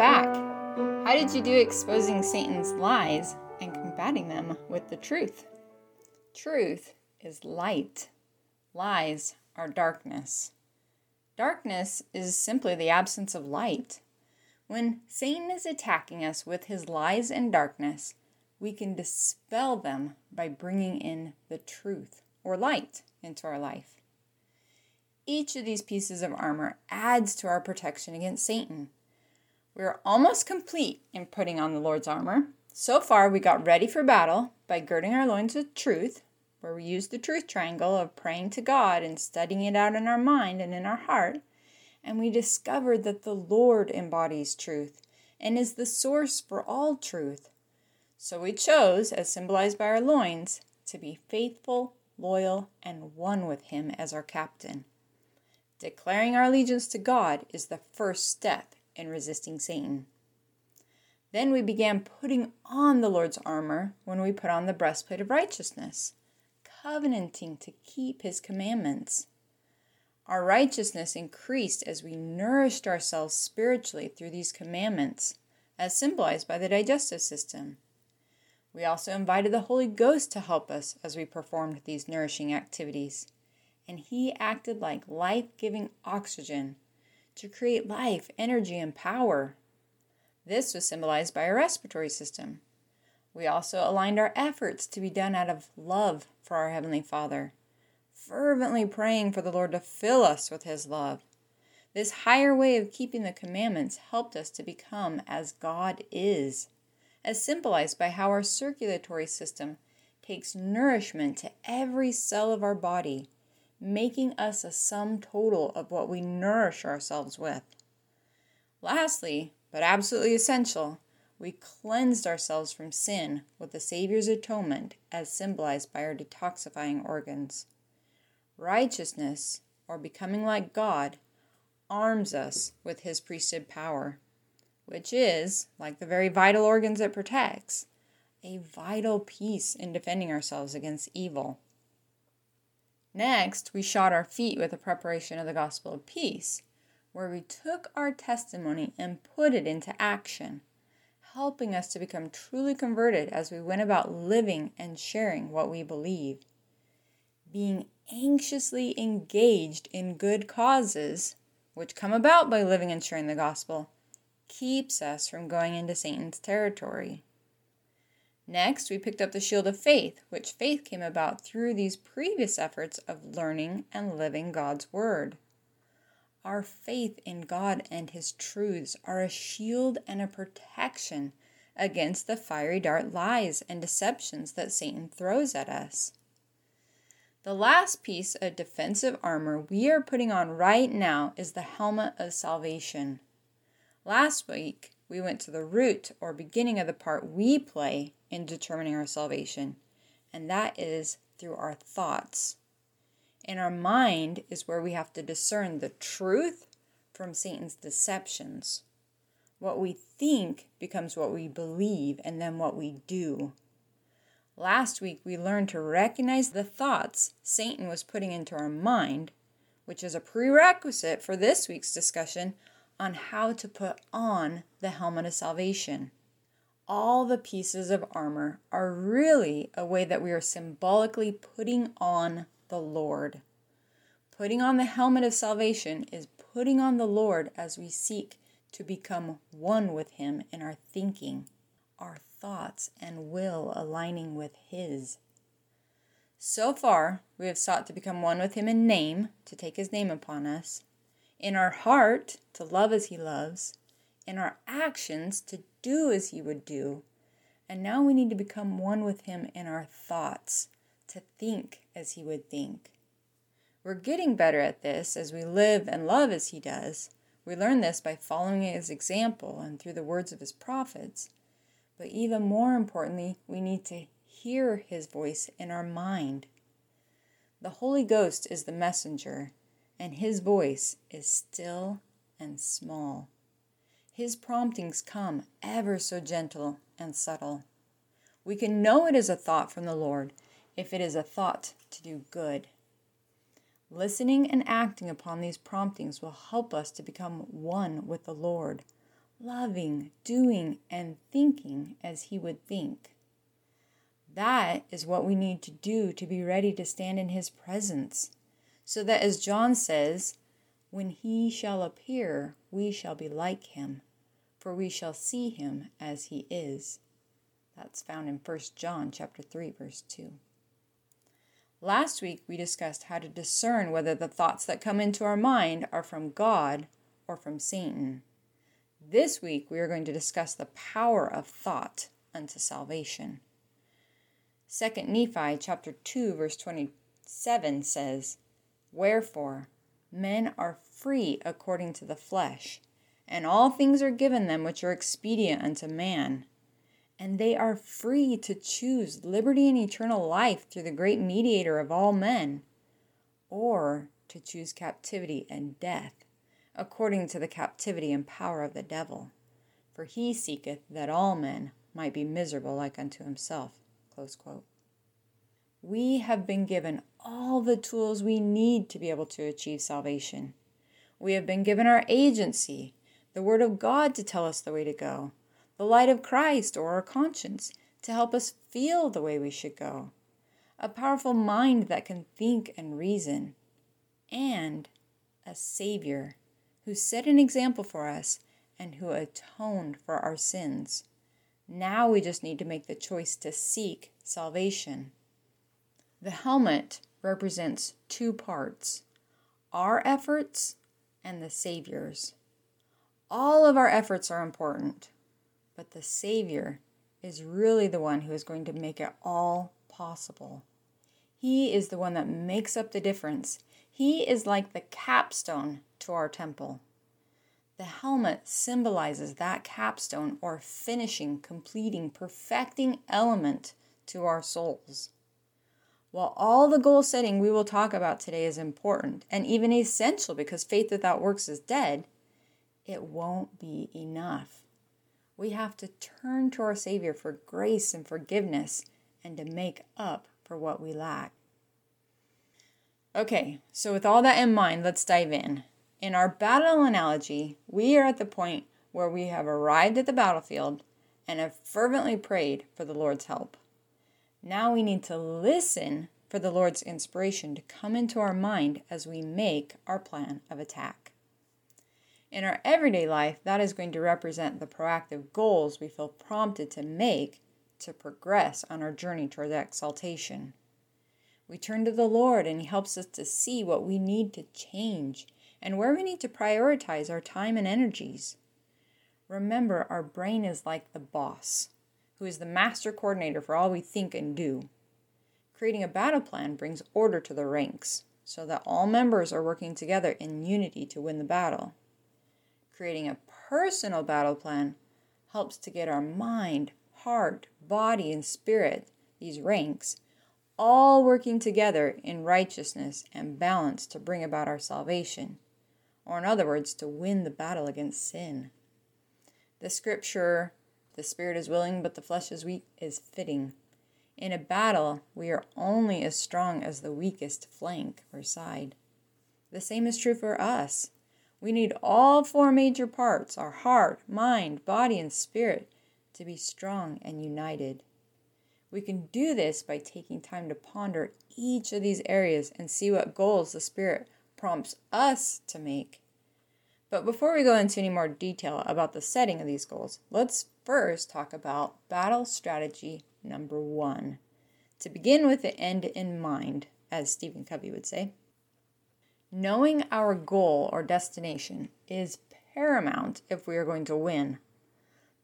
back. How did you do exposing Satan's lies and combating them with the truth? Truth is light, lies are darkness. Darkness is simply the absence of light. When Satan is attacking us with his lies and darkness, we can dispel them by bringing in the truth or light into our life. Each of these pieces of armor adds to our protection against Satan. We are almost complete in putting on the Lord's armor. So far, we got ready for battle by girding our loins with truth, where we used the truth triangle of praying to God and studying it out in our mind and in our heart. And we discovered that the Lord embodies truth and is the source for all truth. So we chose, as symbolized by our loins, to be faithful, loyal, and one with Him as our captain. Declaring our allegiance to God is the first step in resisting Satan. Then we began putting on the Lord's armor when we put on the breastplate of righteousness, covenanting to keep his commandments. Our righteousness increased as we nourished ourselves spiritually through these commandments, as symbolized by the digestive system. We also invited the Holy Ghost to help us as we performed these nourishing activities and he acted like life giving oxygen to create life, energy, and power. This was symbolized by our respiratory system. We also aligned our efforts to be done out of love for our Heavenly Father, fervently praying for the Lord to fill us with His love. This higher way of keeping the commandments helped us to become as God is, as symbolized by how our circulatory system takes nourishment to every cell of our body making us a sum total of what we nourish ourselves with. Lastly, but absolutely essential, we cleansed ourselves from sin with the Savior's atonement as symbolized by our detoxifying organs. Righteousness, or becoming like God, arms us with his priesthood power, which is, like the very vital organs it protects, a vital piece in defending ourselves against evil. Next, we shod our feet with the preparation of the gospel of peace, where we took our testimony and put it into action, helping us to become truly converted as we went about living and sharing what we believe. Being anxiously engaged in good causes, which come about by living and sharing the gospel, keeps us from going into Satan's territory. Next, we picked up the shield of faith, which faith came about through these previous efforts of learning and living God's Word. Our faith in God and His truths are a shield and a protection against the fiery dart lies and deceptions that Satan throws at us. The last piece of defensive armor we are putting on right now is the helmet of salvation. Last week, we went to the root or beginning of the part we play in determining our salvation, and that is through our thoughts. In our mind is where we have to discern the truth from Satan's deceptions. What we think becomes what we believe and then what we do. Last week, we learned to recognize the thoughts Satan was putting into our mind, which is a prerequisite for this week's discussion on how to put on the helmet of salvation all the pieces of armor are really a way that we are symbolically putting on the Lord. Putting on the helmet of salvation is putting on the Lord as we seek to become one with Him in our thinking, our thoughts, and will aligning with His. So far, we have sought to become one with Him in name, to take His name upon us, in our heart, to love as He loves, in our actions, to do as He would do. And now we need to become one with Him in our thoughts, to think as He would think. We're getting better at this as we live and love as He does. We learn this by following His example and through the words of His prophets. But even more importantly, we need to hear His voice in our mind. The Holy Ghost is the messenger, and His voice is still and small. His promptings come ever so gentle and subtle. We can know it is a thought from the Lord if it is a thought to do good. Listening and acting upon these promptings will help us to become one with the Lord, loving, doing, and thinking as He would think. That is what we need to do to be ready to stand in His presence, so that, as John says, when He shall appear, we shall be like Him, for we shall see Him as He is. That's found in 1 John chapter 3 verse 2. Last week we discussed how to discern whether the thoughts that come into our mind are from God or from Satan. This week we are going to discuss the power of thought unto salvation. 2 Nephi chapter 2 verse 27 says, Wherefore men are free according to the flesh, and all things are given them which are expedient unto man and they are free to choose liberty and eternal life through the great mediator of all men, or to choose captivity and death, according to the captivity and power of the devil. For he seeketh that all men might be miserable like unto himself. We have been given all the tools we need to be able to achieve salvation. We have been given our agency, the Word of God to tell us the way to go the light of Christ or our conscience to help us feel the way we should go, a powerful mind that can think and reason, and a Savior who set an example for us and who atoned for our sins. Now we just need to make the choice to seek salvation. The helmet represents two parts our efforts and the Savior's. All of our efforts are important but the Savior is really the one who is going to make it all possible. He is the one that makes up the difference. He is like the capstone to our temple. The helmet symbolizes that capstone or finishing, completing, perfecting element to our souls. While all the goal setting we will talk about today is important and even essential because faith without works is dead, it won't be enough we have to turn to our Savior for grace and forgiveness and to make up for what we lack. Okay, so with all that in mind, let's dive in. In our battle analogy, we are at the point where we have arrived at the battlefield and have fervently prayed for the Lord's help. Now we need to listen for the Lord's inspiration to come into our mind as we make our plan of attack. In our everyday life, that is going to represent the proactive goals we feel prompted to make to progress on our journey toward exaltation. We turn to the Lord and He helps us to see what we need to change and where we need to prioritize our time and energies. Remember, our brain is like the boss, who is the master coordinator for all we think and do. Creating a battle plan brings order to the ranks so that all members are working together in unity to win the battle creating a personal battle plan helps to get our mind, heart, body, and spirit, these ranks, all working together in righteousness and balance to bring about our salvation, or in other words, to win the battle against sin. The scripture, the spirit is willing, but the flesh is weak, is fitting. In a battle, we are only as strong as the weakest flank or side. The same is true for us. We need all four major parts our heart, mind, body, and spirit to be strong and united. We can do this by taking time to ponder each of these areas and see what goals the Spirit prompts us to make. But before we go into any more detail about the setting of these goals, let's first talk about battle strategy number one. To begin with the end in mind, as Stephen Covey would say. Knowing our goal or destination is paramount if we are going to win.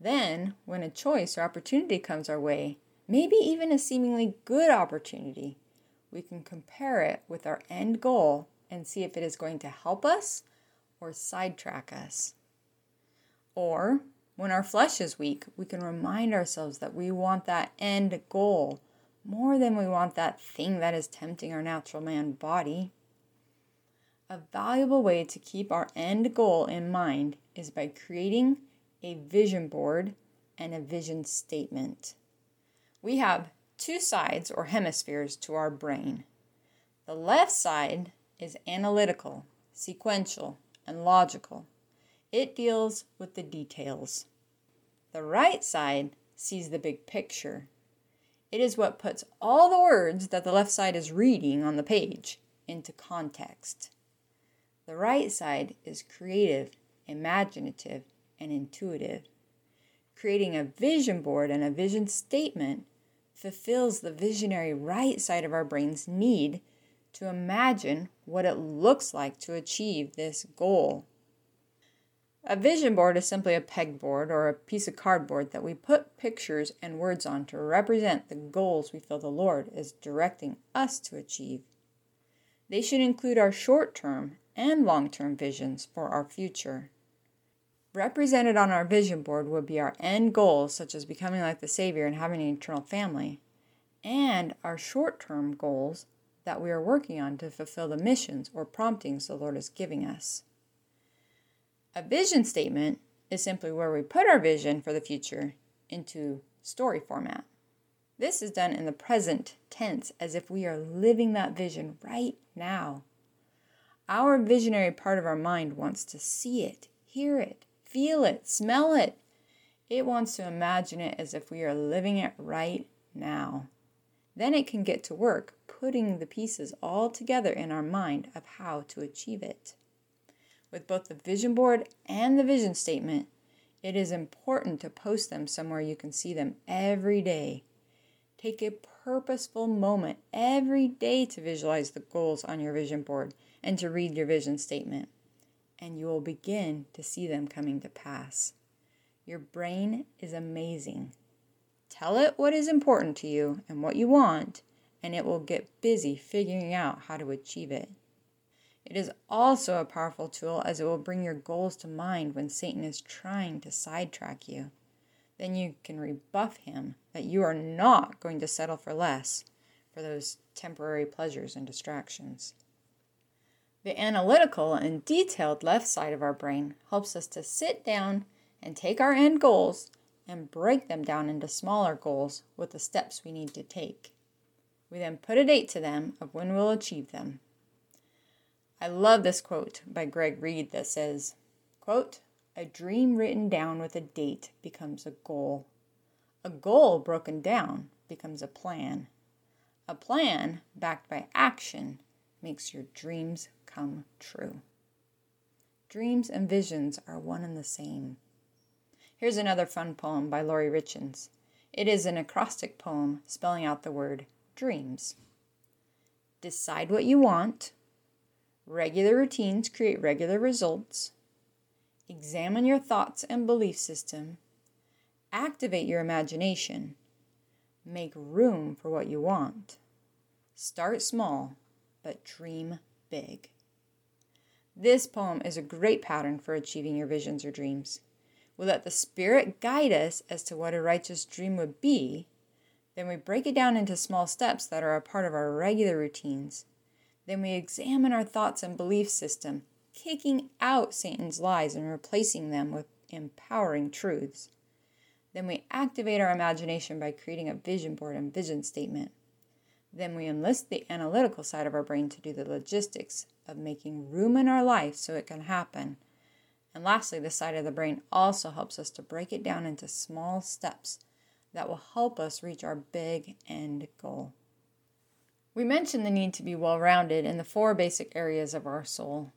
Then, when a choice or opportunity comes our way, maybe even a seemingly good opportunity, we can compare it with our end goal and see if it is going to help us or sidetrack us. Or, when our flesh is weak, we can remind ourselves that we want that end goal more than we want that thing that is tempting our natural man body. A valuable way to keep our end goal in mind is by creating a vision board and a vision statement. We have two sides or hemispheres to our brain. The left side is analytical, sequential, and logical. It deals with the details. The right side sees the big picture. It is what puts all the words that the left side is reading on the page into context. The right side is creative, imaginative, and intuitive. Creating a vision board and a vision statement fulfills the visionary right side of our brain's need to imagine what it looks like to achieve this goal. A vision board is simply a pegboard or a piece of cardboard that we put pictures and words on to represent the goals we feel the Lord is directing us to achieve. They should include our short term and long term visions for our future. Represented on our vision board would be our end goals, such as becoming like the Savior and having an eternal family, and our short term goals that we are working on to fulfill the missions or promptings the Lord is giving us. A vision statement is simply where we put our vision for the future into story format. This is done in the present tense as if we are living that vision right now. Our visionary part of our mind wants to see it, hear it, feel it, smell it. It wants to imagine it as if we are living it right now. Then it can get to work putting the pieces all together in our mind of how to achieve it with both the vision board and the vision statement, it is important to post them somewhere you can see them every day. Take a purposeful moment every day to visualize the goals on your vision board and to read your vision statement, and you will begin to see them coming to pass. Your brain is amazing. Tell it what is important to you and what you want, and it will get busy figuring out how to achieve it. It is also a powerful tool as it will bring your goals to mind when Satan is trying to sidetrack you. Then you can rebuff him that you are not going to settle for less for those temporary pleasures and distractions. The analytical and detailed left side of our brain helps us to sit down and take our end goals and break them down into smaller goals with the steps we need to take. We then put a date to them of when we'll achieve them I love this quote by Greg Reid that says, quote, a dream written down with a date becomes a goal. A goal broken down becomes a plan. A plan backed by action makes your dreams come true. Dreams and visions are one and the same. Here's another fun poem by Laurie Richins. It is an acrostic poem spelling out the word dreams. Decide what you want, Regular routines create regular results. Examine your thoughts and belief system. Activate your imagination. Make room for what you want. Start small, but dream big. This poem is a great pattern for achieving your visions or dreams. We let the Spirit guide us as to what a righteous dream would be. Then we break it down into small steps that are a part of our regular routines then we examine our thoughts and belief system, kicking out Satan's lies and replacing them with empowering truths. Then we activate our imagination by creating a vision board and vision statement. Then we enlist the analytical side of our brain to do the logistics of making room in our life so it can happen. And lastly, this side of the brain also helps us to break it down into small steps that will help us reach our big end goal. We mentioned the need to be well rounded in the four basic areas of our soul.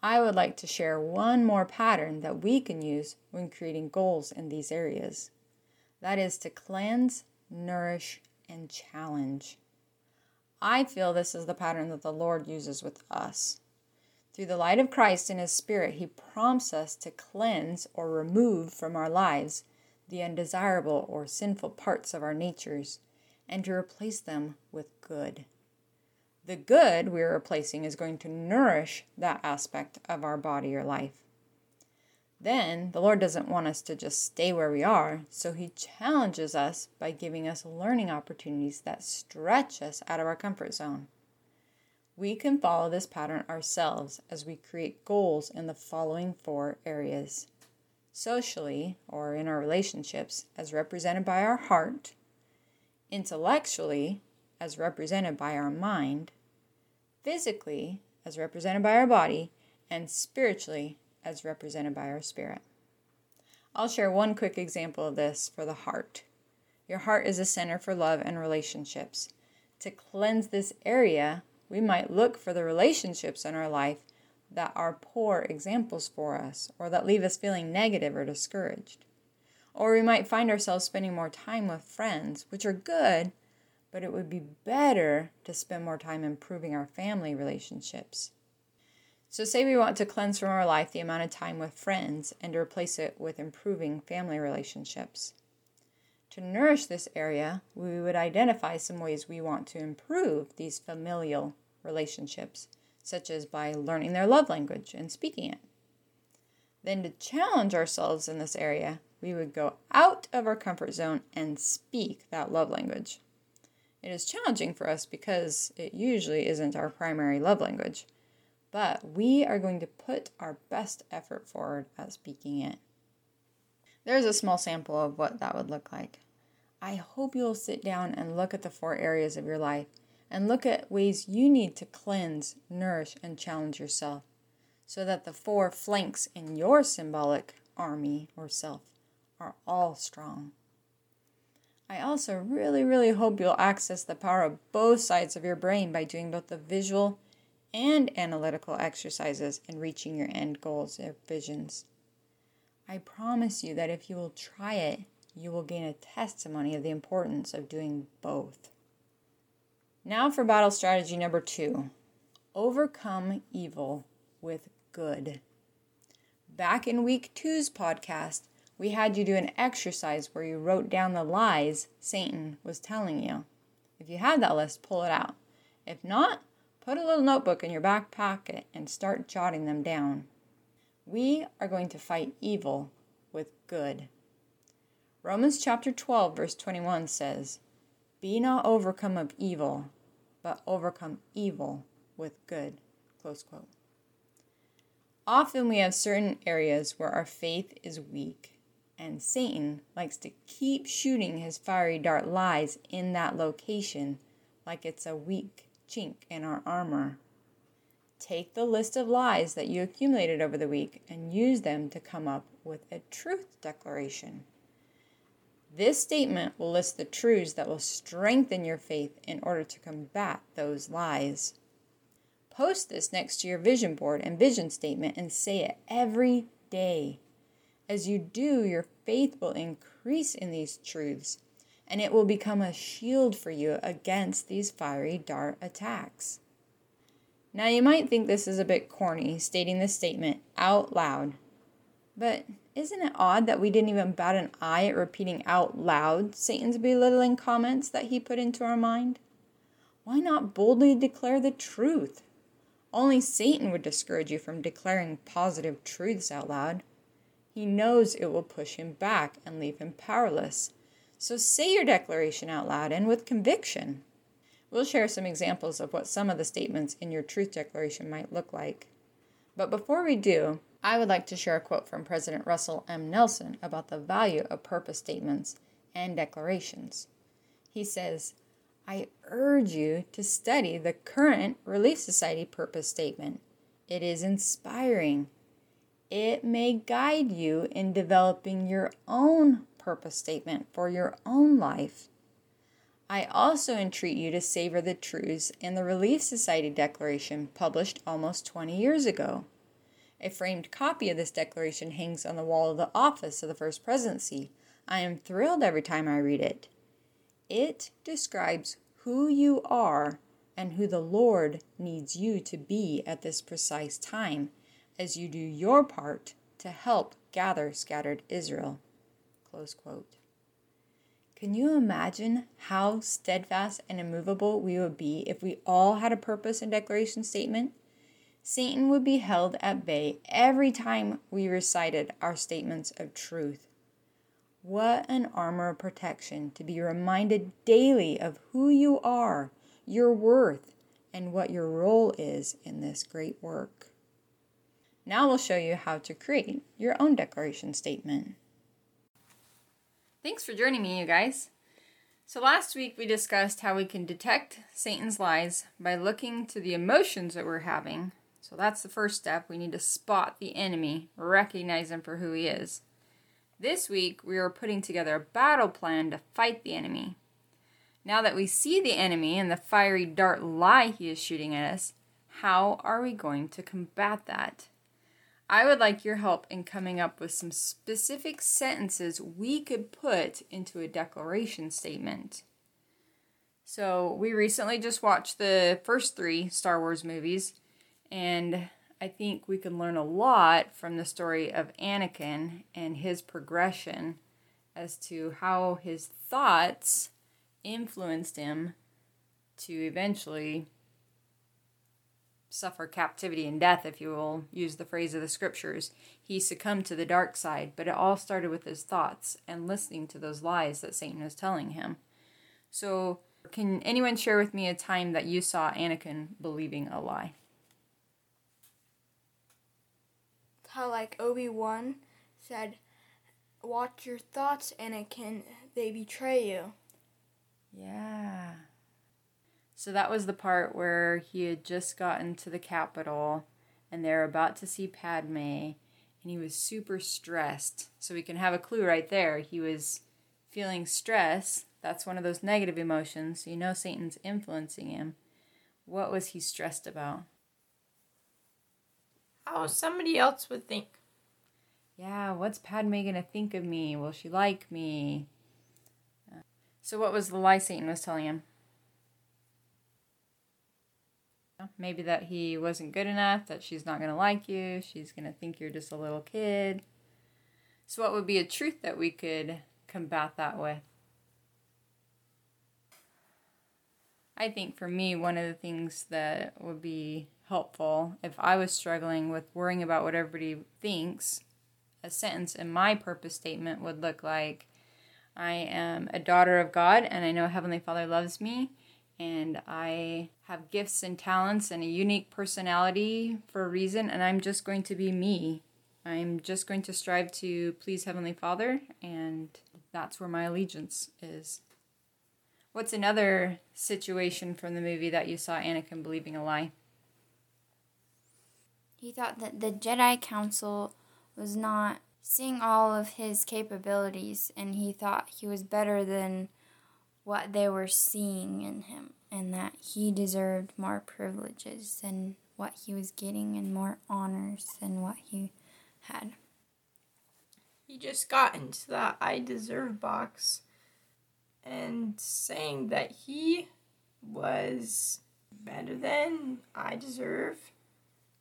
I would like to share one more pattern that we can use when creating goals in these areas. That is to cleanse, nourish, and challenge. I feel this is the pattern that the Lord uses with us. Through the light of Christ and His Spirit, He prompts us to cleanse or remove from our lives the undesirable or sinful parts of our natures and to replace them with good. The good we're replacing is going to nourish that aspect of our body or life. Then the Lord doesn't want us to just stay where we are, so He challenges us by giving us learning opportunities that stretch us out of our comfort zone. We can follow this pattern ourselves as we create goals in the following four areas socially, or in our relationships, as represented by our heart, intellectually, as represented by our mind, physically, as represented by our body, and spiritually, as represented by our spirit. I'll share one quick example of this for the heart. Your heart is a center for love and relationships. To cleanse this area, we might look for the relationships in our life that are poor examples for us or that leave us feeling negative or discouraged. Or we might find ourselves spending more time with friends, which are good, but it would be better to spend more time improving our family relationships. So, say we want to cleanse from our life the amount of time with friends and to replace it with improving family relationships. To nourish this area, we would identify some ways we want to improve these familial relationships, such as by learning their love language and speaking it. Then, to challenge ourselves in this area, we would go out of our comfort zone and speak that love language. It is challenging for us because it usually isn't our primary love language but we are going to put our best effort forward at speaking it. There's a small sample of what that would look like. I hope you'll sit down and look at the four areas of your life and look at ways you need to cleanse, nourish, and challenge yourself so that the four flanks in your symbolic army or self are all strong. I also really, really hope you'll access the power of both sides of your brain by doing both the visual and analytical exercises in reaching your end goals or visions. I promise you that if you will try it, you will gain a testimony of the importance of doing both. Now for battle strategy number two overcome evil with good. Back in week two's podcast, we had you do an exercise where you wrote down the lies Satan was telling you. If you have that list, pull it out. If not, Put a little notebook in your back pocket and start jotting them down. We are going to fight evil with good. Romans chapter 12, verse 21 says, Be not overcome of evil, but overcome evil with good. Close quote. Often we have certain areas where our faith is weak, and Satan likes to keep shooting his fiery dart lies in that location like it's a weak chink in our armor. Take the list of lies that you accumulated over the week and use them to come up with a truth declaration. This statement will list the truths that will strengthen your faith in order to combat those lies. Post this next to your vision board and vision statement and say it every day. As you do, your faith will increase in these truths and it will become a shield for you against these fiery dart attacks. Now, you might think this is a bit corny, stating this statement out loud, but isn't it odd that we didn't even bat an eye at repeating out loud Satan's belittling comments that he put into our mind? Why not boldly declare the truth? Only Satan would discourage you from declaring positive truths out loud. He knows it will push him back and leave him powerless so say your declaration out loud and with conviction. We'll share some examples of what some of the statements in your truth declaration might look like. But before we do, I would like to share a quote from President Russell M. Nelson about the value of purpose statements and declarations. He says, I urge you to study the current Relief Society purpose statement. It is inspiring. It may guide you in developing your own purpose statement for your own life. I also entreat you to savor the truths in the Relief Society Declaration published almost 20 years ago. A framed copy of this declaration hangs on the wall of the office of the First Presidency. I am thrilled every time I read it. It describes who you are and who the Lord needs you to be at this precise time as you do your part to help gather scattered Israel. Can you imagine how steadfast and immovable we would be if we all had a purpose and declaration statement? Satan would be held at bay every time we recited our statements of truth. What an armor of protection to be reminded daily of who you are, your worth, and what your role is in this great work. Now we'll show you how to create your own declaration statement. Thanks for joining me, you guys. So, last week we discussed how we can detect Satan's lies by looking to the emotions that we're having. So that's the first step. We need to spot the enemy, recognize him for who he is. This week, we are putting together a battle plan to fight the enemy. Now that we see the enemy and the fiery dart lie he is shooting at us, how are we going to combat that? I would like your help in coming up with some specific sentences we could put into a declaration statement. So, we recently just watched the first three Star Wars movies, and I think we can learn a lot from the story of Anakin and his progression as to how his thoughts influenced him to eventually suffer captivity and death, if you will use the phrase of the scriptures. He succumbed to the dark side, but it all started with his thoughts and listening to those lies that Satan was telling him. So, can anyone share with me a time that you saw Anakin believing a lie? How, like Obi Wan said, Watch your thoughts, Anakin, they betray you. Yeah. So that was the part where he had just gotten to the capital and they're about to see Padme and he was super stressed. So we can have a clue right there. He was feeling stress. That's one of those negative emotions. So you know Satan's influencing him. What was he stressed about? How somebody else would think. Yeah, what's Padme going to think of me? Will she like me? Uh, so, what was the lie Satan was telling him? Maybe that he wasn't good enough, that she's not going to like you, she's going to think you're just a little kid. So, what would be a truth that we could combat that with? I think for me, one of the things that would be helpful if I was struggling with worrying about what everybody thinks, a sentence in my purpose statement would look like I am a daughter of God and I know Heavenly Father loves me and I have gifts and talents and a unique personality for a reason, and I'm just going to be me. I'm just going to strive to please Heavenly Father, and that's where my allegiance is. What's another situation from the movie that you saw Anakin believing a lie? He thought that the Jedi Council was not seeing all of his capabilities, and he thought he was better than what they were seeing in him and that he deserved more privileges than what he was getting and more honors than what he had. He just got into that I deserve box and saying that he was better than I deserve.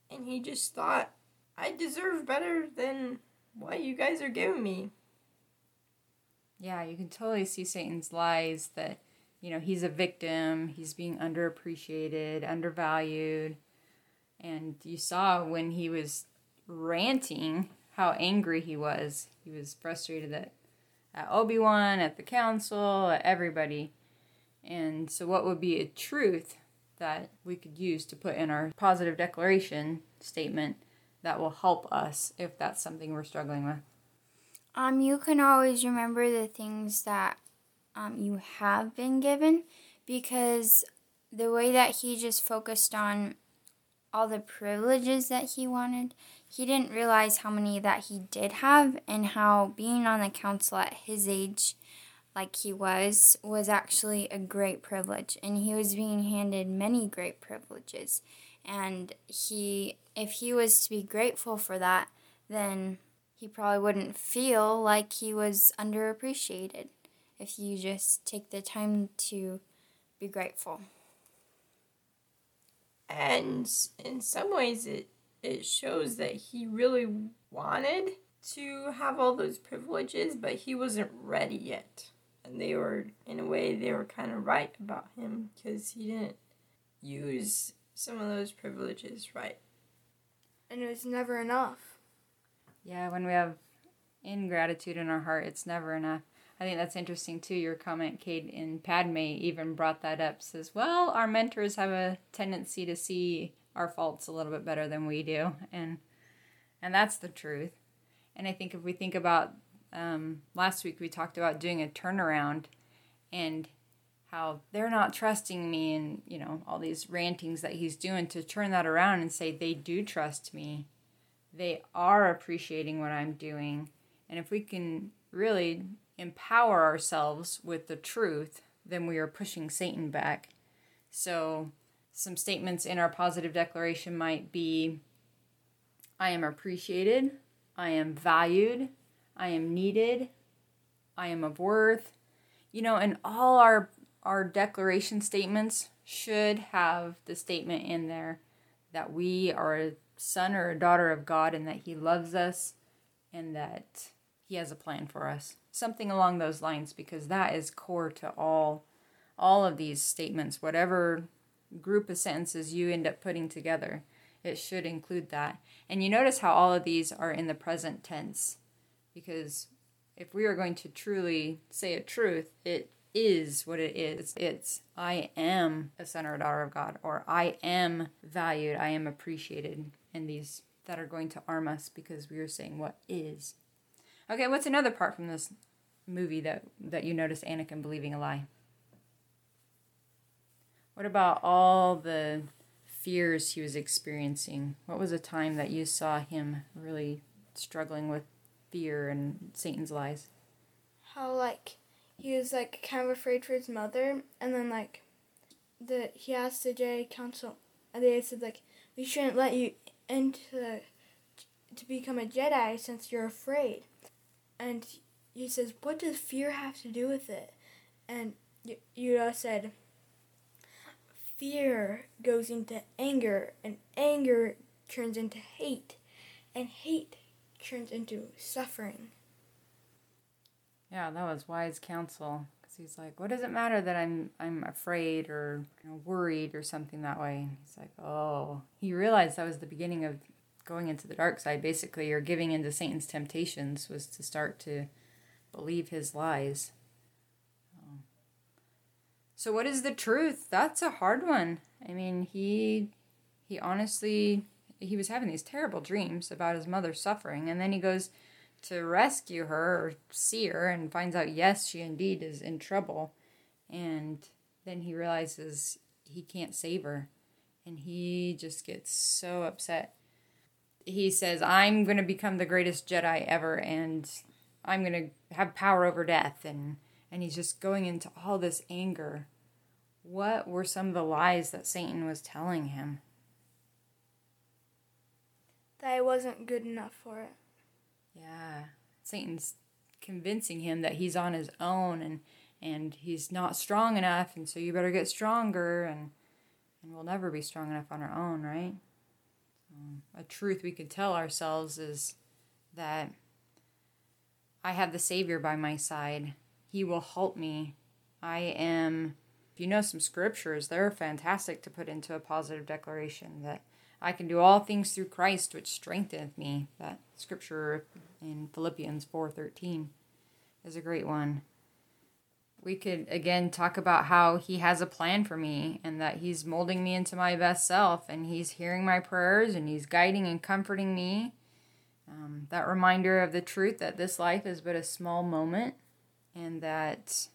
And he just thought, I deserve better than what you guys are giving me. Yeah, you can totally see Satan's lies that, you know, he's a victim, he's being underappreciated, undervalued. And you saw when he was ranting how angry he was. He was frustrated at, Obi Wan, at the council, at everybody. And so, what would be a truth that we could use to put in our positive declaration statement that will help us if that's something we're struggling with? Um, you can always remember the things that um, you have been given because the way that he just focused on all the privileges that he wanted, he didn't realize how many that he did have and how being on the council at his age, like he was, was actually a great privilege. And he was being handed many great privileges. And he, if he was to be grateful for that, then he probably wouldn't feel like he was underappreciated if you just take the time to be grateful. And in some ways, it, it shows that he really wanted to have all those privileges, but he wasn't ready yet. And they were, in a way, they were kind of right about him because he didn't use some of those privileges right. And it was never enough. Yeah, when we have ingratitude in our heart, it's never enough. I think that's interesting too. Your comment, Kate, in Padme even brought that up. Says, well, our mentors have a tendency to see our faults a little bit better than we do, and and that's the truth. And I think if we think about um, last week, we talked about doing a turnaround, and how they're not trusting me and, you know, all these rantings that he's doing to turn that around and say they do trust me. They are appreciating what I'm doing. And if we can really empower ourselves with the truth, then we are pushing Satan back. So, some statements in our positive declaration might be I am appreciated, I am valued, I am needed, I am of worth. You know, and all our our declaration statements should have the statement in there that we are son or a daughter of God and that he loves us and that he has a plan for us. Something along those lines because that is core to all all of these statements whatever group of sentences you end up putting together. It should include that. And you notice how all of these are in the present tense because if we are going to truly say a truth, it is what it is. It's I am a son or a daughter of God, or I am valued, I am appreciated, and these that are going to arm us because we are saying what is. Okay, what's another part from this movie that that you notice Anakin believing a lie? What about all the fears he was experiencing? What was a time that you saw him really struggling with fear and Satan's lies? How like he was like kind of afraid for his mother, and then like the he asked the Jedi Council, and they said like we shouldn't let you into to to become a Jedi since you're afraid, and he says, "What does fear have to do with it?" And Yoda said, "Fear goes into anger, and anger turns into hate, and hate turns into suffering." Yeah, that was wise counsel he's like, "What does it matter that I'm I'm afraid or you know, worried or something that way?" he's like, "Oh." He realized that was the beginning of going into the dark side. Basically, or giving into Satan's temptations was to start to believe his lies. Um, so, what is the truth? That's a hard one. I mean, he he honestly he was having these terrible dreams about his mother suffering, and then he goes to rescue her or see her and finds out, yes, she indeed is in trouble. And then he realizes he can't save her. And he just gets so upset. He says, I'm going to become the greatest Jedi ever and I'm going to have power over death. And, and he's just going into all this anger. What were some of the lies that Satan was telling him? That I wasn't good enough for it. Yeah. Satan's convincing him that he's on his own and and he's not strong enough and so you better get stronger and and we'll never be strong enough on our own, right? Um, a truth we could tell ourselves is that I have the Savior by my side. He will help me. I am, if you know some scriptures, they're fantastic to put into a positive declaration that I can do all things through Christ which strengtheneth me. That scripture in Philippians 4:13 is a great one. We could again talk about how he has a plan for me and that he's molding me into my best self and he's hearing my prayers and he's guiding and comforting me. Um, that reminder of the truth that this life is but a small moment and that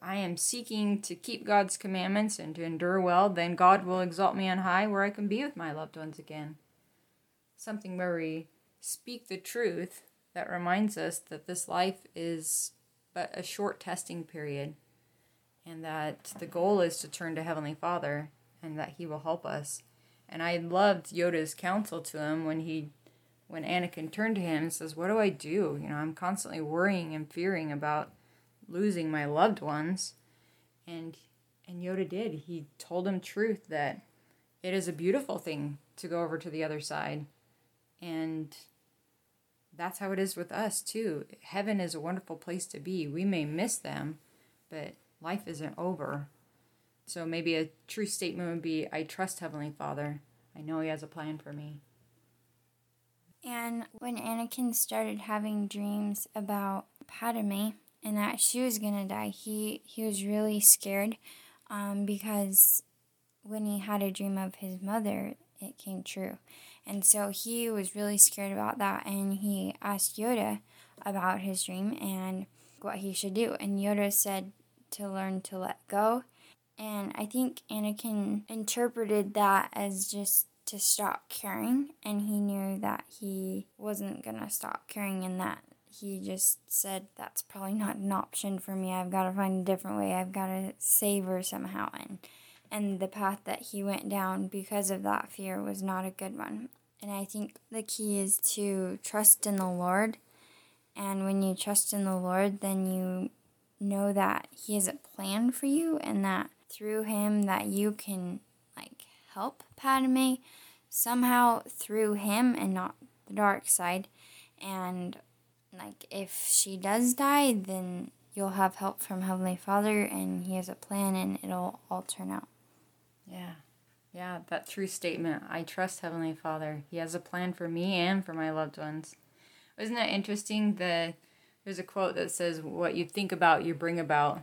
I am seeking to keep God's commandments and to endure well, then God will exalt me on high where I can be with my loved ones again. Something where we speak the truth that reminds us that this life is but a short testing period and that the goal is to turn to Heavenly Father and that He will help us. And I loved Yoda's counsel to him when he when Anakin turned to him and says, What do I do? You know, I'm constantly worrying and fearing about losing my loved ones. And and Yoda did. He told him truth that it is a beautiful thing to go over to the other side. And that's how it is with us too. Heaven is a wonderful place to be. We may miss them, but life isn't over. So maybe a true statement would be I trust Heavenly Father. I know He has a plan for me. And when Anakin started having dreams about Padme, and that she was gonna die, he he was really scared um, because when he had a dream of his mother, it came true, and so he was really scared about that, and he asked Yoda about his dream and what he should do, and Yoda said to learn to let go. And I think Anakin interpreted that as just to stop caring, and he knew that he wasn't gonna stop caring, and that he just said, That's probably not an option for me. I've got to find a different way. I've got to save her somehow. And, and the path that he went down because of that fear was not a good one. And I think the key is to trust in the Lord. And when you trust in the Lord, then you know that He has a plan for you and that through Him that you can like help Padme somehow through Him and not the dark side. And like if she does die, then you'll have help from Heavenly Father and He has a plan and it'll all turn out. Yeah. Yeah, that true statement. I trust Heavenly Father. He has a plan for me and for my loved ones. Isn't that interesting? The there's a quote that says, "What you think about, you bring about."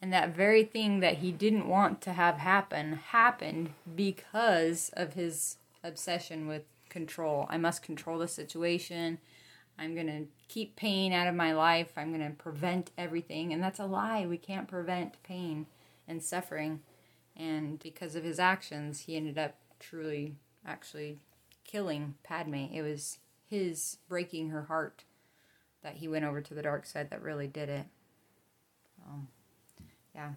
And that very thing that he didn't want to have happen happened because of his obsession with control. I must control the situation. I'm going to keep pain out of my life. I'm going to prevent everything. And that's a lie. We can't prevent pain and suffering. And because of his actions, he ended up truly actually killing Padme. It was his breaking her heart that he went over to the dark side that really did it. Um, yeah,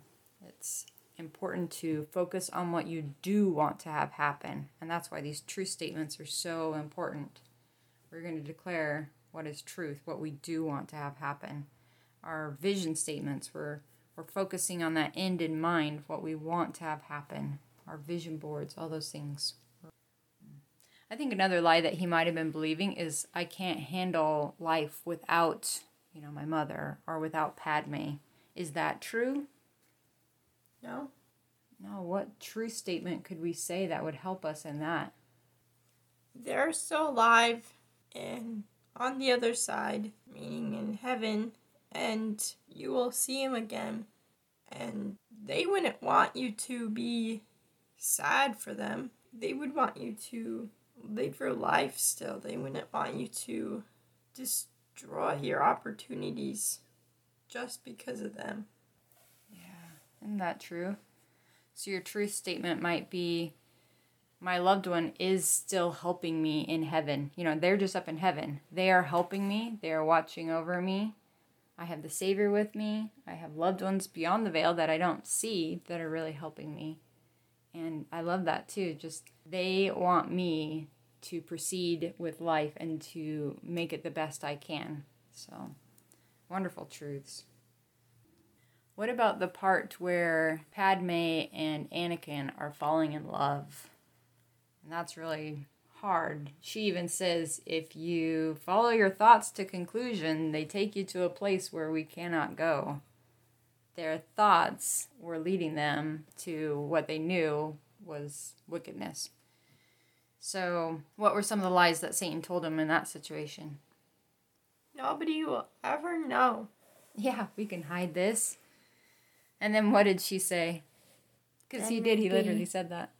it's important to focus on what you do want to have happen. And that's why these truth statements are so important. We're going to declare what is truth, what we do want to have happen. Our vision statements, we're, we're focusing on that end in mind, what we want to have happen. Our vision boards, all those things. I think another lie that he might have been believing is I can't handle life without, you know, my mother or without Padme. Is that true? No. No, what true statement could we say that would help us in that? They're still alive and on the other side, meaning in heaven, and you will see him again. And they wouldn't want you to be sad for them. They would want you to live your life still. They wouldn't want you to destroy your opportunities just because of them. Yeah, isn't that true? So your truth statement might be my loved one is still helping me in heaven. You know, they're just up in heaven. They are helping me, they are watching over me. I have the Savior with me. I have loved ones beyond the veil that I don't see that are really helping me. And I love that too. Just they want me to proceed with life and to make it the best I can. So, wonderful truths. What about the part where Padme and Anakin are falling in love? And that's really hard. She even says if you follow your thoughts to conclusion, they take you to a place where we cannot go. Their thoughts were leading them to what they knew was wickedness. So, what were some of the lies that Satan told him in that situation? Nobody will ever know. Yeah, we can hide this. And then what did she say? Because he did, he literally said that.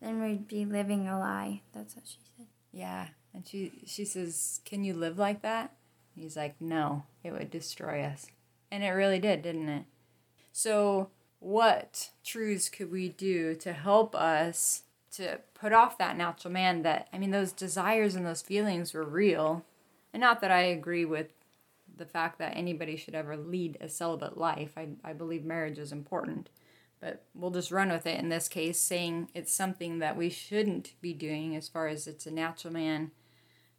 Then we'd be living a lie. That's what she said. Yeah. And she she says, "Can you live like that?" He's like, "No, it would destroy us." And it really did, didn't it? So, what truths could we do to help us to put off that natural man that I mean those desires and those feelings were real. And not that I agree with the fact that anybody should ever lead a celibate life. I I believe marriage is important but we'll just run with it in this case, saying it's something that we shouldn't be doing as far as it's a natural man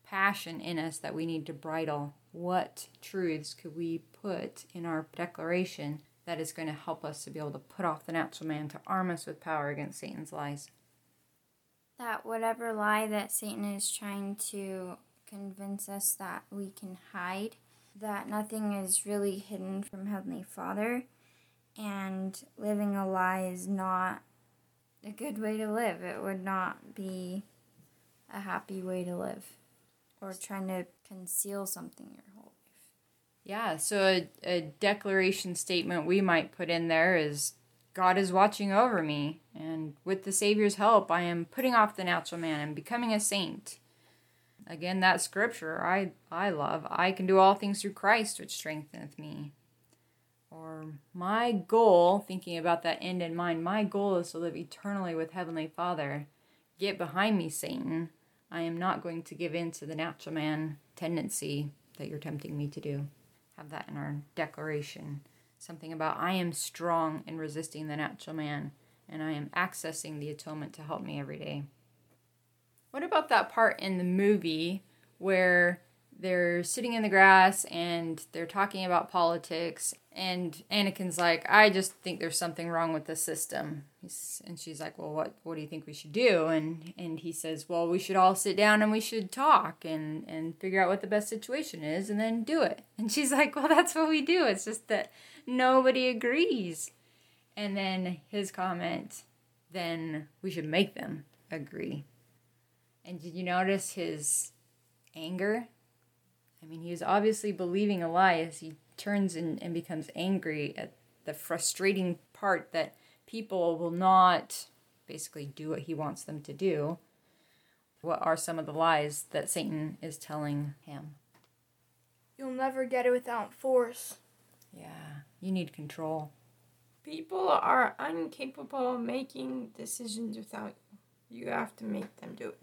passion in us that we need to bridle. What truths could we put in our declaration that is going to help us to be able to put off the natural man to arm us with power against Satan's lies? That whatever lie that Satan is trying to convince us that we can hide, that nothing is really hidden from Heavenly Father and living a lie is not a good way to live. It would not be a happy way to live or trying to conceal something your whole life. Yeah, so a, a declaration statement we might put in there is God is watching over me, and with the Savior's help, I am putting off the natural man and becoming a saint. Again, that scripture I, I love. I can do all things through Christ, which strengtheneth me. Or my goal, thinking about that end in mind, my goal is to live eternally with Heavenly Father. Get behind me, Satan. I am not going to give in to the natural man tendency that you're tempting me to do. Have that in our declaration. Something about I am strong in resisting the natural man, and I am accessing the atonement to help me every day. What about that part in the movie where they're sitting in the grass and they're talking about politics and Anakin's like, I just think there's something wrong with the system. He's, and she's like, Well, what what do you think we should do? And and he says, Well, we should all sit down and we should talk and and figure out what the best situation is and then do it. And she's like, Well, that's what we do. It's just that nobody agrees. And then his comment, then we should make them agree. And did you notice his anger? I mean, he was obviously believing a lie as he turns and, and becomes angry at the frustrating part that people will not basically do what he wants them to do. What are some of the lies that Satan is telling him? You'll never get it without force. Yeah, you need control. People are incapable of making decisions without you. You have to make them do it.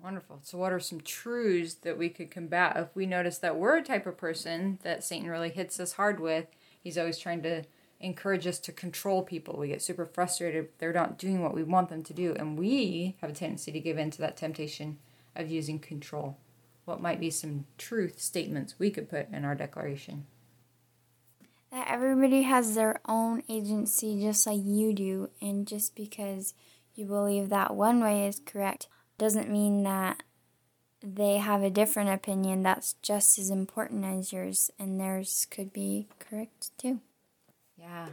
Wonderful. So, what are some truths that we could combat if we notice that we're a type of person that Satan really hits us hard with? He's always trying to encourage us to control people. We get super frustrated they're not doing what we want them to do, and we have a tendency to give in to that temptation of using control. What might be some truth statements we could put in our declaration? That everybody has their own agency just like you do, and just because you believe that one way is correct doesn't mean that they have a different opinion that's just as important as yours, and theirs could be correct too. Yeah.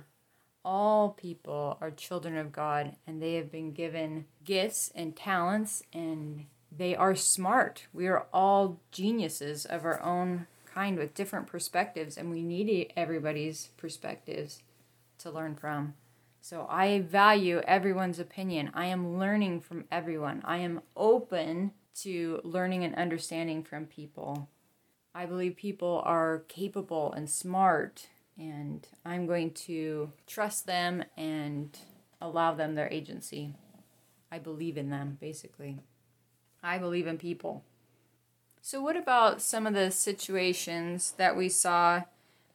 All people are children of God, and they have been given gifts and talents, and they are smart. We are all geniuses of our own kind with different perspectives, and we need everybody's perspectives to learn from. So I value everyone's opinion. I am learning from everyone. I am open to learning and understanding from people. I believe people are capable and smart, and I'm going to trust them and allow them their agency. I believe in them, basically. I believe in people. So, what about some of the situations that we saw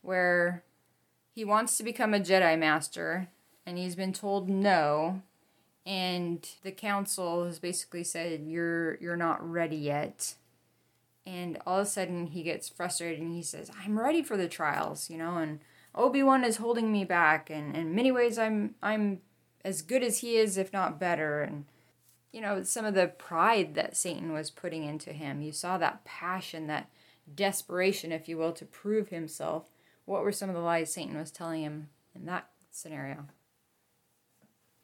where he wants to become a Jedi Master and he's been told no and the council has basically said you're you're not ready yet. And all of a sudden he gets frustrated and he says i'm ready for the trials you know and obi-wan is holding me back and in many ways i'm i'm as good as he is if not better and you know some of the pride that satan was putting into him. You saw that passion that desperation if you will to prove himself. What were some of the lies satan was telling him in that scenario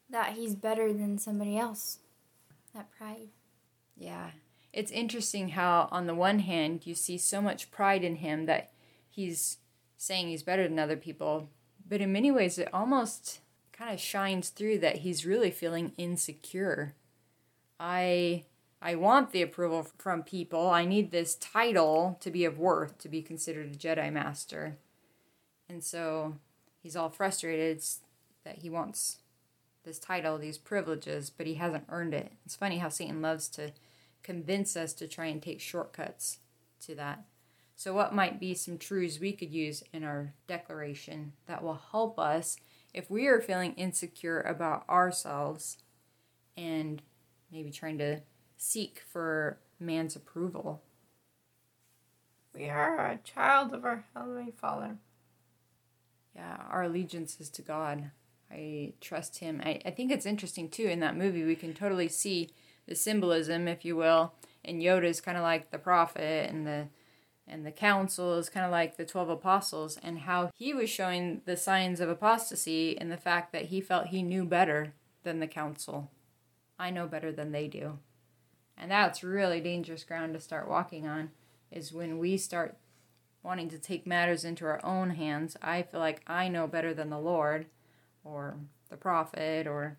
that he's better than somebody else. That pride. Yeah. It's interesting how, on the one hand, you see so much pride in him that he's saying he's better than other people, but in many ways, it almost kind of shines through that he's really feeling insecure. I I want the approval from people. I need this title to be of worth to be considered a Jedi master. And so he's all frustrated that he wants this title, these privileges, but he hasn't earned it. It's funny how Satan loves to convince us to try and take shortcuts to that. So, what might be some truths we could use in our declaration that will help us if we are feeling insecure about ourselves and maybe trying to seek for man's approval? We are a child of our Heavenly Father. Yeah, our allegiance is to God. I trust him. I, I think it's interesting too in that movie we can totally see the symbolism, if you will, and Yoda is kind of like the prophet and the and the council is kind of like the 12 apostles and how he was showing the signs of apostasy and the fact that he felt he knew better than the council. I know better than they do. And that's really dangerous ground to start walking on is when we start wanting to take matters into our own hands. I feel like I know better than the Lord or the prophet or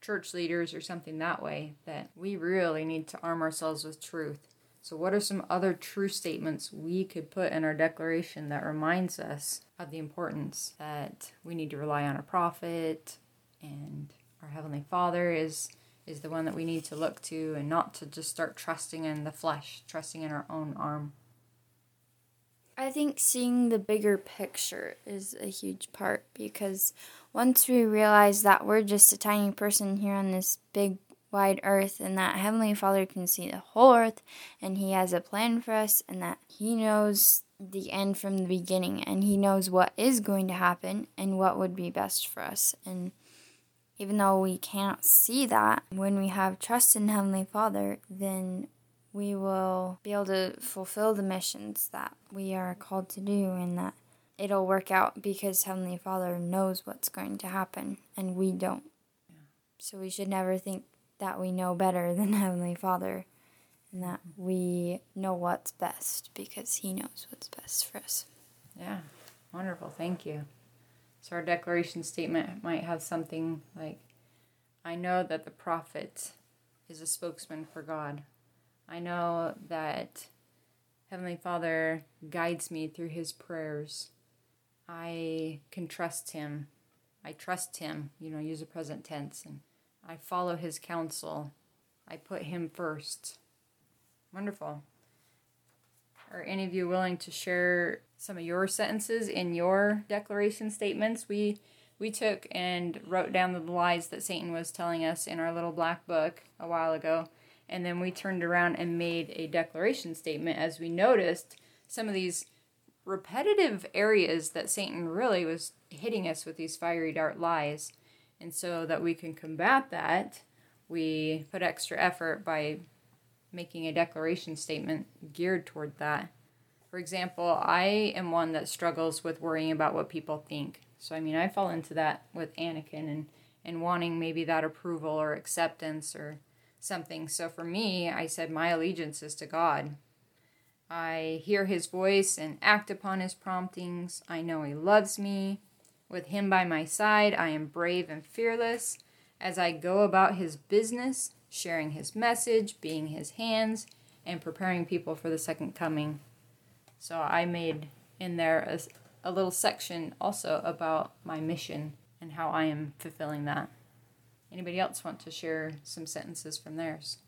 church leaders or something that way that we really need to arm ourselves with truth So, what are some other true statements we could put in our declaration that reminds us of the importance that we need to rely on a prophet and our heavenly Father is is the one that we need to look to and not to just start trusting in the flesh, trusting in our own arm. I think seeing the bigger picture is a huge part because once we realize that we're just a tiny person here on this big wide earth and that Heavenly Father can see the whole earth and He has a plan for us and that He knows the end from the beginning and He knows what is going to happen and what would be best for us. And even though we can't see that, when we have trust in Heavenly Father, then we will be able to fulfill the missions that we are called to do and that it'll work out because Heavenly Father knows what's going to happen and we don't. So we should never think that we know better than Heavenly Father and that we know what's best because He knows what's best for us. Yeah, wonderful. Thank you. So, our declaration statement might have something like I know that the prophet is a spokesman for God. I know that Heavenly Father guides me through his prayers. I can trust him. I trust him, you know, use a present tense, and I follow his counsel. I put him first. Wonderful. Are any of you willing to share some of your sentences in your declaration statements? We we took and wrote down the lies that Satan was telling us in our little black book a while ago, and then we turned around and made a declaration statement as we noticed some of these repetitive areas that Satan really was hitting us with these fiery dart lies. And so that we can combat that, we put extra effort by making a declaration statement geared toward that. For example, I am one that struggles with worrying about what people think. So, I mean, I fall into that with Anakin and, and wanting maybe that approval or acceptance or something. So, for me, I said my allegiance is to God. I hear his voice and act upon his promptings. I know he loves me. With him by my side, I am brave and fearless as I go about his business, sharing his message, being his hands, and preparing people for the second coming. So I made in there a, a little section also about my mission and how I am fulfilling that. Anybody else want to share some sentences from theirs?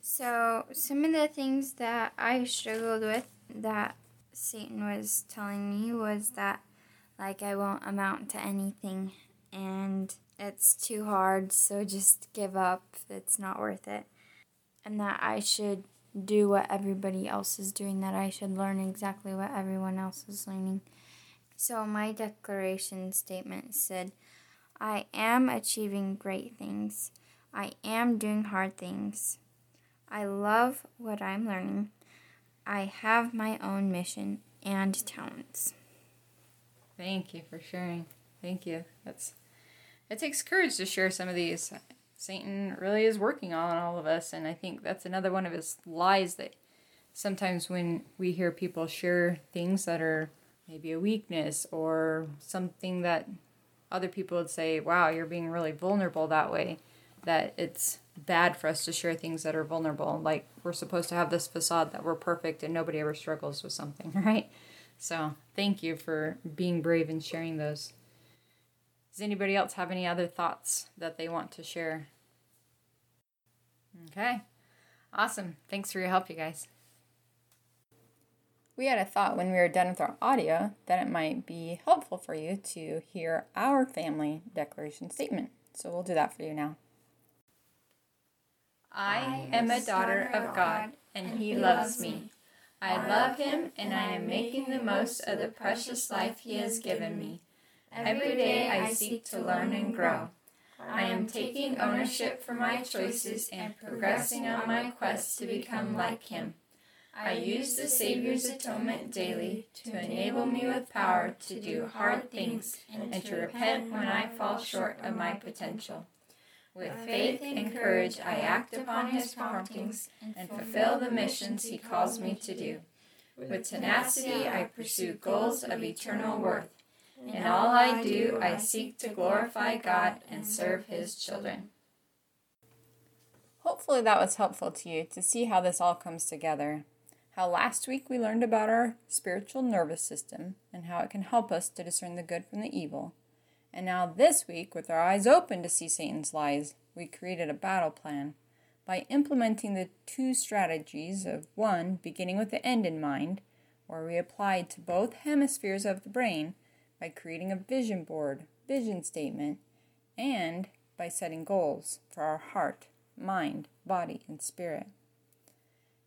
So, some of the things that I struggled with that Satan was telling me was that, like, I won't amount to anything and it's too hard, so just give up. It's not worth it. And that I should do what everybody else is doing, that I should learn exactly what everyone else is learning. So, my declaration statement said, I am achieving great things. I am doing hard things. I love what I'm learning. I have my own mission and talents. Thank you for sharing. Thank you. That's it takes courage to share some of these. Satan really is working on all of us, and I think that's another one of his lies that sometimes when we hear people share things that are maybe a weakness or something that other people would say, "Wow, you're being really vulnerable that way," that it's bad for us to share things that are vulnerable. Like we're supposed to have this facade that we're perfect and nobody ever struggles with something, right? So thank you for being brave and sharing those. Does anybody else have any other thoughts that they want to share? Okay. Awesome. Thanks for your help, you guys. We had a thought when we were done with our audio that it might be helpful for you to hear our family declaration statement. So we'll do that for you now. I am a daughter of God, and He loves me. I love Him, and I am making the most of the precious life He has given me. Every day I seek to learn and grow. I am taking ownership for my choices and progressing on my quest to become like Him. I use the Savior's atonement daily to enable me with power to do hard things and to repent when I fall short of my potential. With faith and courage, I act upon his promptings and fulfill the missions he calls me to do. With tenacity, I pursue goals of eternal worth. In all I do, I seek to glorify God and serve his children. Hopefully, that was helpful to you to see how this all comes together. How last week we learned about our spiritual nervous system and how it can help us to discern the good from the evil. And now, this week, with our eyes open to see Satan's lies, we created a battle plan by implementing the two strategies of one, beginning with the end in mind, where we applied to both hemispheres of the brain by creating a vision board, vision statement, and by setting goals for our heart, mind, body, and spirit.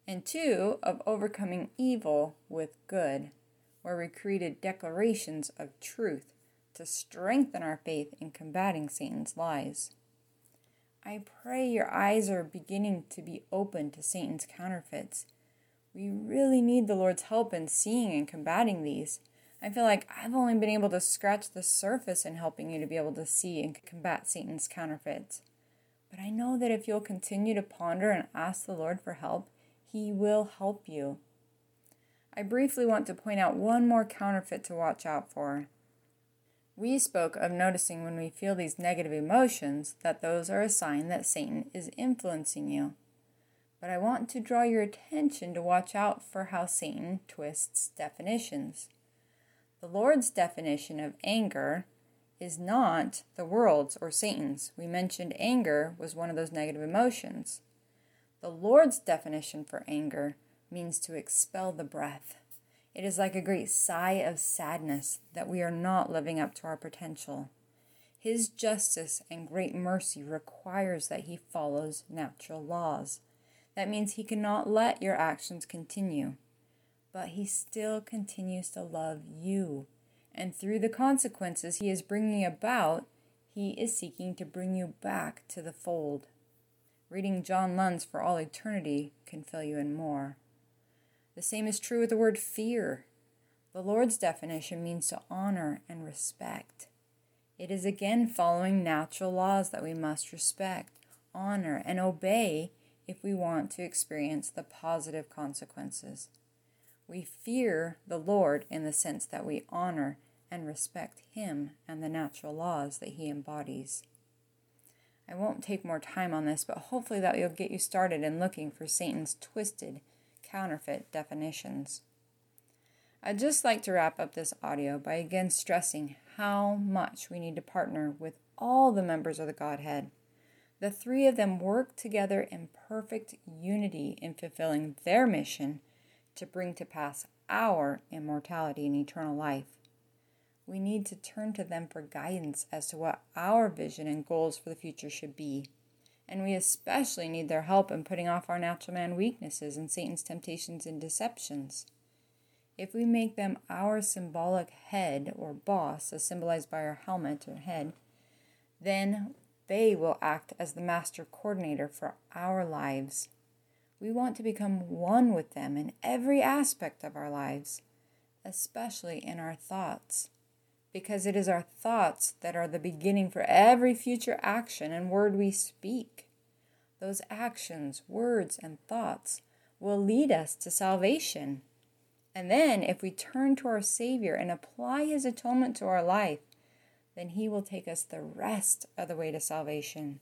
And two, of overcoming evil with good, where we created declarations of truth to strengthen our faith in combating Satan's lies. I pray your eyes are beginning to be open to Satan's counterfeits. We really need the Lord's help in seeing and combating these. I feel like I've only been able to scratch the surface in helping you to be able to see and combat Satan's counterfeits. But I know that if you'll continue to ponder and ask the Lord for help, He will help you. I briefly want to point out one more counterfeit to watch out for. We spoke of noticing when we feel these negative emotions that those are a sign that Satan is influencing you. But I want to draw your attention to watch out for how Satan twists definitions. The Lord's definition of anger is not the world's or Satan's. We mentioned anger was one of those negative emotions. The Lord's definition for anger means to expel the breath. It is like a great sigh of sadness that we are not living up to our potential. His justice and great mercy requires that he follows natural laws. That means he cannot let your actions continue. But he still continues to love you. And through the consequences he is bringing about, he is seeking to bring you back to the fold. Reading John Lund's For All Eternity can fill you in more. The same is true with the word fear. The Lord's definition means to honor and respect. It is again following natural laws that we must respect, honor, and obey if we want to experience the positive consequences. We fear the Lord in the sense that we honor and respect Him and the natural laws that He embodies. I won't take more time on this, but hopefully that will get you started in looking for Satan's twisted counterfeit definitions. I'd just like to wrap up this audio by again stressing how much we need to partner with all the members of the Godhead. The three of them work together in perfect unity in fulfilling their mission to bring to pass our immortality and eternal life. We need to turn to them for guidance as to what our vision and goals for the future should be and we especially need their help in putting off our natural man weaknesses and Satan's temptations and deceptions. If we make them our symbolic head or boss, as symbolized by our helmet or head, then they will act as the master coordinator for our lives. We want to become one with them in every aspect of our lives, especially in our thoughts, because it is our thoughts that are the beginning for every future action and word we speak those actions, words, and thoughts will lead us to salvation. And then, if we turn to our Savior and apply His atonement to our life, then He will take us the rest of the way to salvation.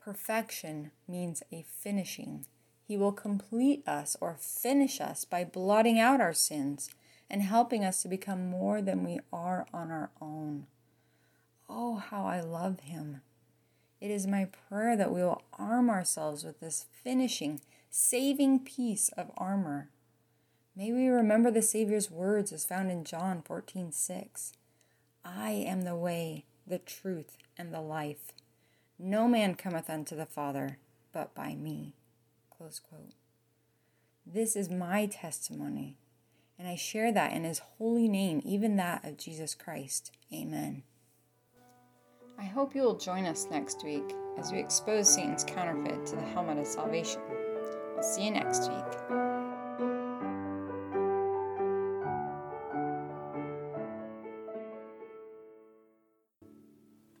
Perfection means a finishing. He will complete us or finish us by blotting out our sins and helping us to become more than we are on our own. Oh, how I love Him. It is my prayer that we will arm ourselves with this finishing, saving piece of armor. May we remember the Savior's words as found in John 14 6. I am the way, the truth, and the life. No man cometh unto the Father but by me. This is my testimony, and I share that in his holy name, even that of Jesus Christ. Amen. I hope you will join us next week as we expose Satan's counterfeit to the helmet of salvation. I'll see you next week.